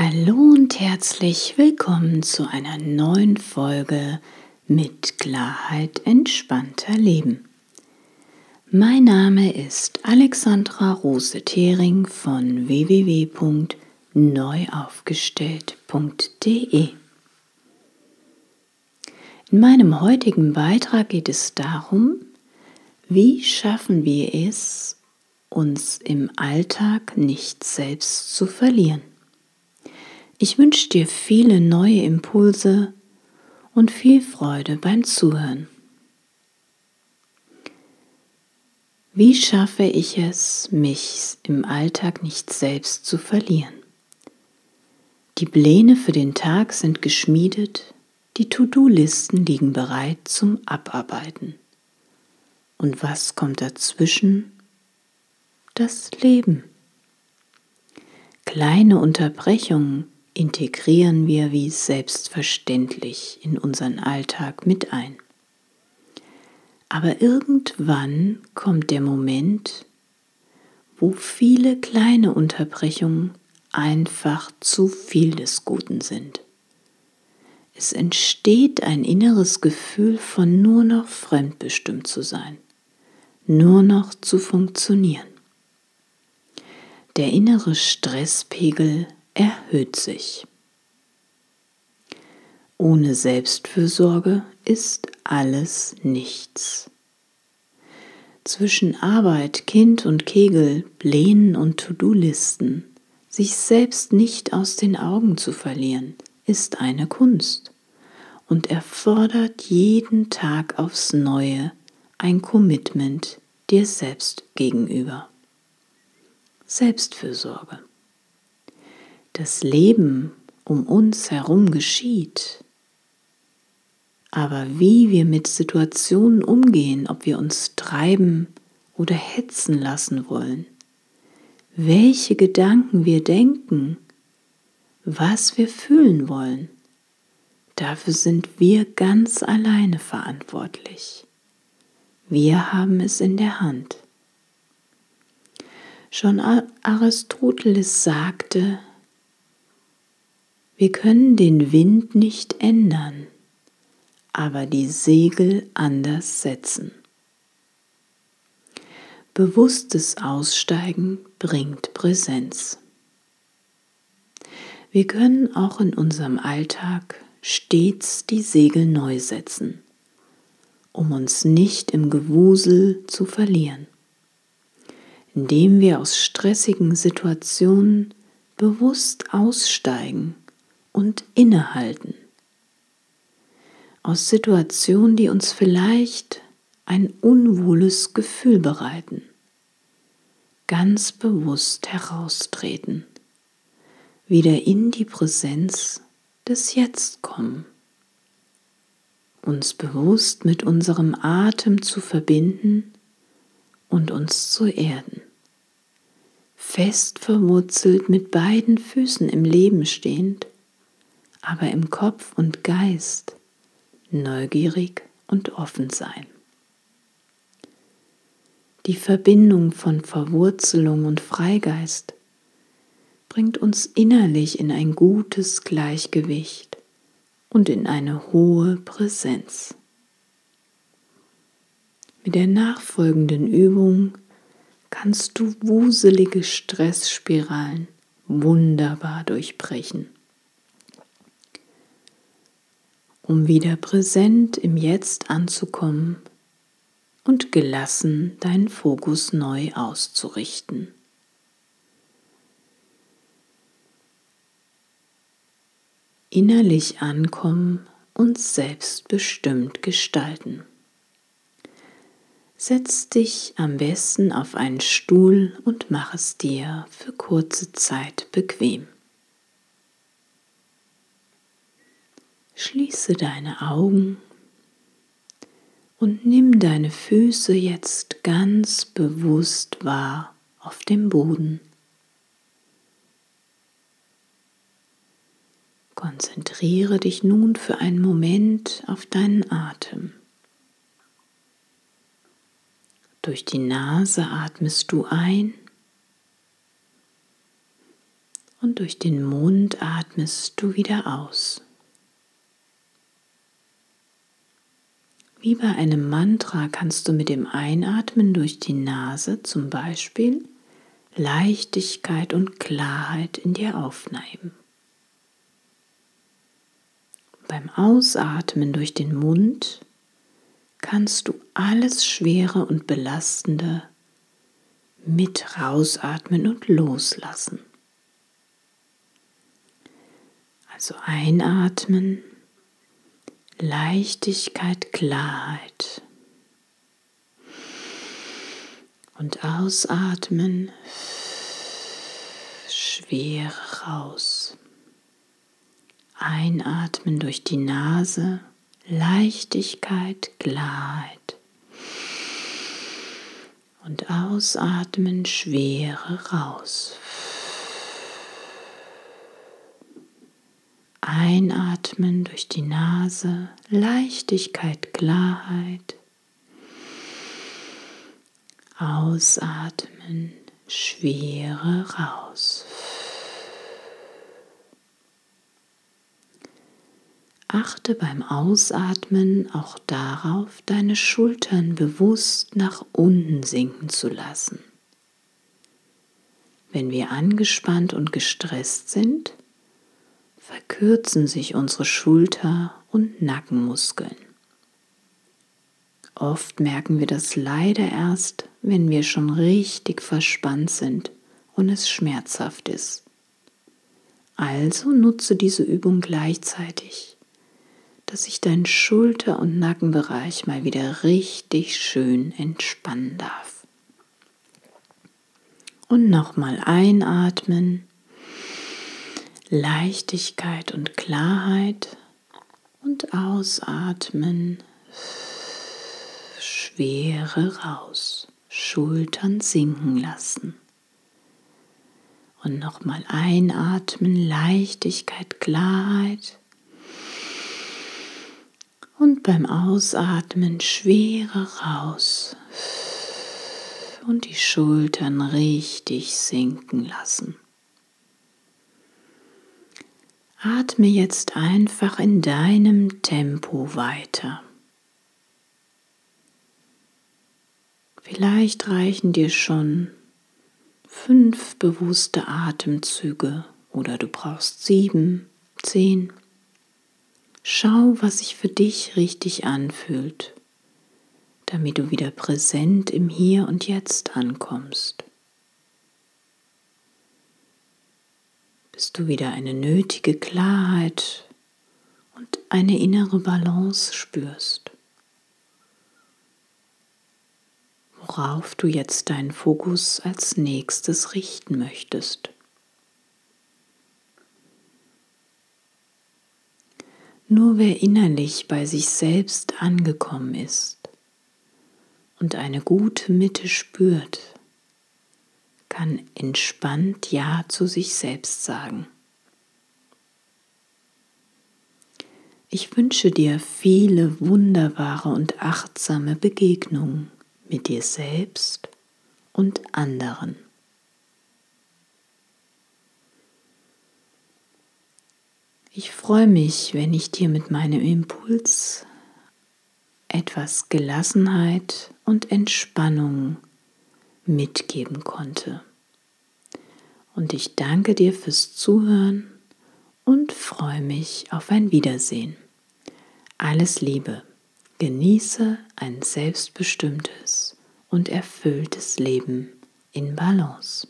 Hallo und herzlich willkommen zu einer neuen Folge mit Klarheit entspannter Leben. Mein Name ist Alexandra Rose-Thering von www.neuaufgestellt.de. In meinem heutigen Beitrag geht es darum, wie schaffen wir es, uns im Alltag nicht selbst zu verlieren. Ich wünsche dir viele neue Impulse und viel Freude beim Zuhören. Wie schaffe ich es, mich im Alltag nicht selbst zu verlieren? Die Pläne für den Tag sind geschmiedet, die To-Do-Listen liegen bereit zum Abarbeiten. Und was kommt dazwischen? Das Leben. Kleine Unterbrechungen integrieren wir wie selbstverständlich in unseren Alltag mit ein. Aber irgendwann kommt der Moment, wo viele kleine Unterbrechungen einfach zu viel des Guten sind. Es entsteht ein inneres Gefühl von nur noch fremdbestimmt zu sein, nur noch zu funktionieren. Der innere Stresspegel erhöht sich. Ohne Selbstfürsorge ist alles nichts. Zwischen Arbeit, Kind und Kegel, Plänen und To-Do-Listen, sich selbst nicht aus den Augen zu verlieren, ist eine Kunst und erfordert jeden Tag aufs Neue ein Commitment dir selbst gegenüber. Selbstfürsorge das Leben um uns herum geschieht. Aber wie wir mit Situationen umgehen, ob wir uns treiben oder hetzen lassen wollen, welche Gedanken wir denken, was wir fühlen wollen, dafür sind wir ganz alleine verantwortlich. Wir haben es in der Hand. Schon Aristoteles sagte, wir können den Wind nicht ändern, aber die Segel anders setzen. Bewusstes Aussteigen bringt Präsenz. Wir können auch in unserem Alltag stets die Segel neu setzen, um uns nicht im Gewusel zu verlieren, indem wir aus stressigen Situationen bewusst aussteigen und innehalten. Aus Situationen, die uns vielleicht ein unwohles Gefühl bereiten. Ganz bewusst heraustreten. Wieder in die Präsenz des Jetzt kommen. Uns bewusst mit unserem Atem zu verbinden und uns zu erden. Fest verwurzelt mit beiden Füßen im Leben stehend aber im Kopf und Geist neugierig und offen sein. Die Verbindung von Verwurzelung und Freigeist bringt uns innerlich in ein gutes Gleichgewicht und in eine hohe Präsenz. Mit der nachfolgenden Übung kannst du wuselige Stressspiralen wunderbar durchbrechen um wieder präsent im Jetzt anzukommen und gelassen deinen Fokus neu auszurichten. Innerlich ankommen und selbstbestimmt gestalten. Setz dich am besten auf einen Stuhl und mach es dir für kurze Zeit bequem. Schließe deine Augen und nimm deine Füße jetzt ganz bewusst wahr auf dem Boden. Konzentriere dich nun für einen Moment auf deinen Atem. Durch die Nase atmest du ein Und durch den Mund atmest du wieder aus. Wie bei einem Mantra kannst du mit dem Einatmen durch die Nase zum Beispiel Leichtigkeit und Klarheit in dir aufnehmen. Beim Ausatmen durch den Mund kannst du alles Schwere und Belastende mit rausatmen und loslassen. Also einatmen, Leichtigkeit, Klarheit. Und ausatmen, Schwere raus. Einatmen durch die Nase, Leichtigkeit, Klarheit. Und ausatmen, Schwere raus. Einatmen durch die Nase, Leichtigkeit, Klarheit. Ausatmen, Schwere raus. Achte beim Ausatmen auch darauf, deine Schultern bewusst nach unten sinken zu lassen. Wenn wir angespannt und gestresst sind, verkürzen sich unsere Schulter- und Nackenmuskeln. Oft merken wir das leider erst, wenn wir schon richtig verspannt sind und es schmerzhaft ist. Also nutze diese Übung gleichzeitig dass sich dein Schulter- und Nackenbereich mal wieder richtig schön entspannen darf. Und nochmal einatmen, Leichtigkeit und Klarheit und ausatmen, Schwere raus, Schultern sinken lassen. Und nochmal einatmen, Leichtigkeit, Klarheit. Und beim Ausatmen Schwere raus. Und die Schultern richtig sinken lassen. Atme jetzt einfach in deinem Tempo weiter. Vielleicht reichen dir schon fünf bewusste Atemzüge oder du brauchst sieben, zehn. Schau, was sich für dich richtig anfühlt, damit du wieder präsent im Hier und Jetzt ankommst. Bis du wieder eine nötige Klarheit und eine innere Balance spürst. Worauf du jetzt deinen Fokus als nächstes richten möchtest. Nur wer innerlich bei sich selbst angekommen ist und eine gute Mitte spürt, kann entspannt Ja zu sich selbst sagen. Ich wünsche dir viele wunderbare und achtsame Begegnungen mit dir selbst und anderen. Ich freue mich, wenn ich dir mit meinem Impuls etwas Gelassenheit und Entspannung mitgeben konnte. Und ich danke dir fürs Zuhören und freue mich auf ein Wiedersehen. Alles Liebe. Genieße ein selbstbestimmtes und erfülltes Leben in Balance.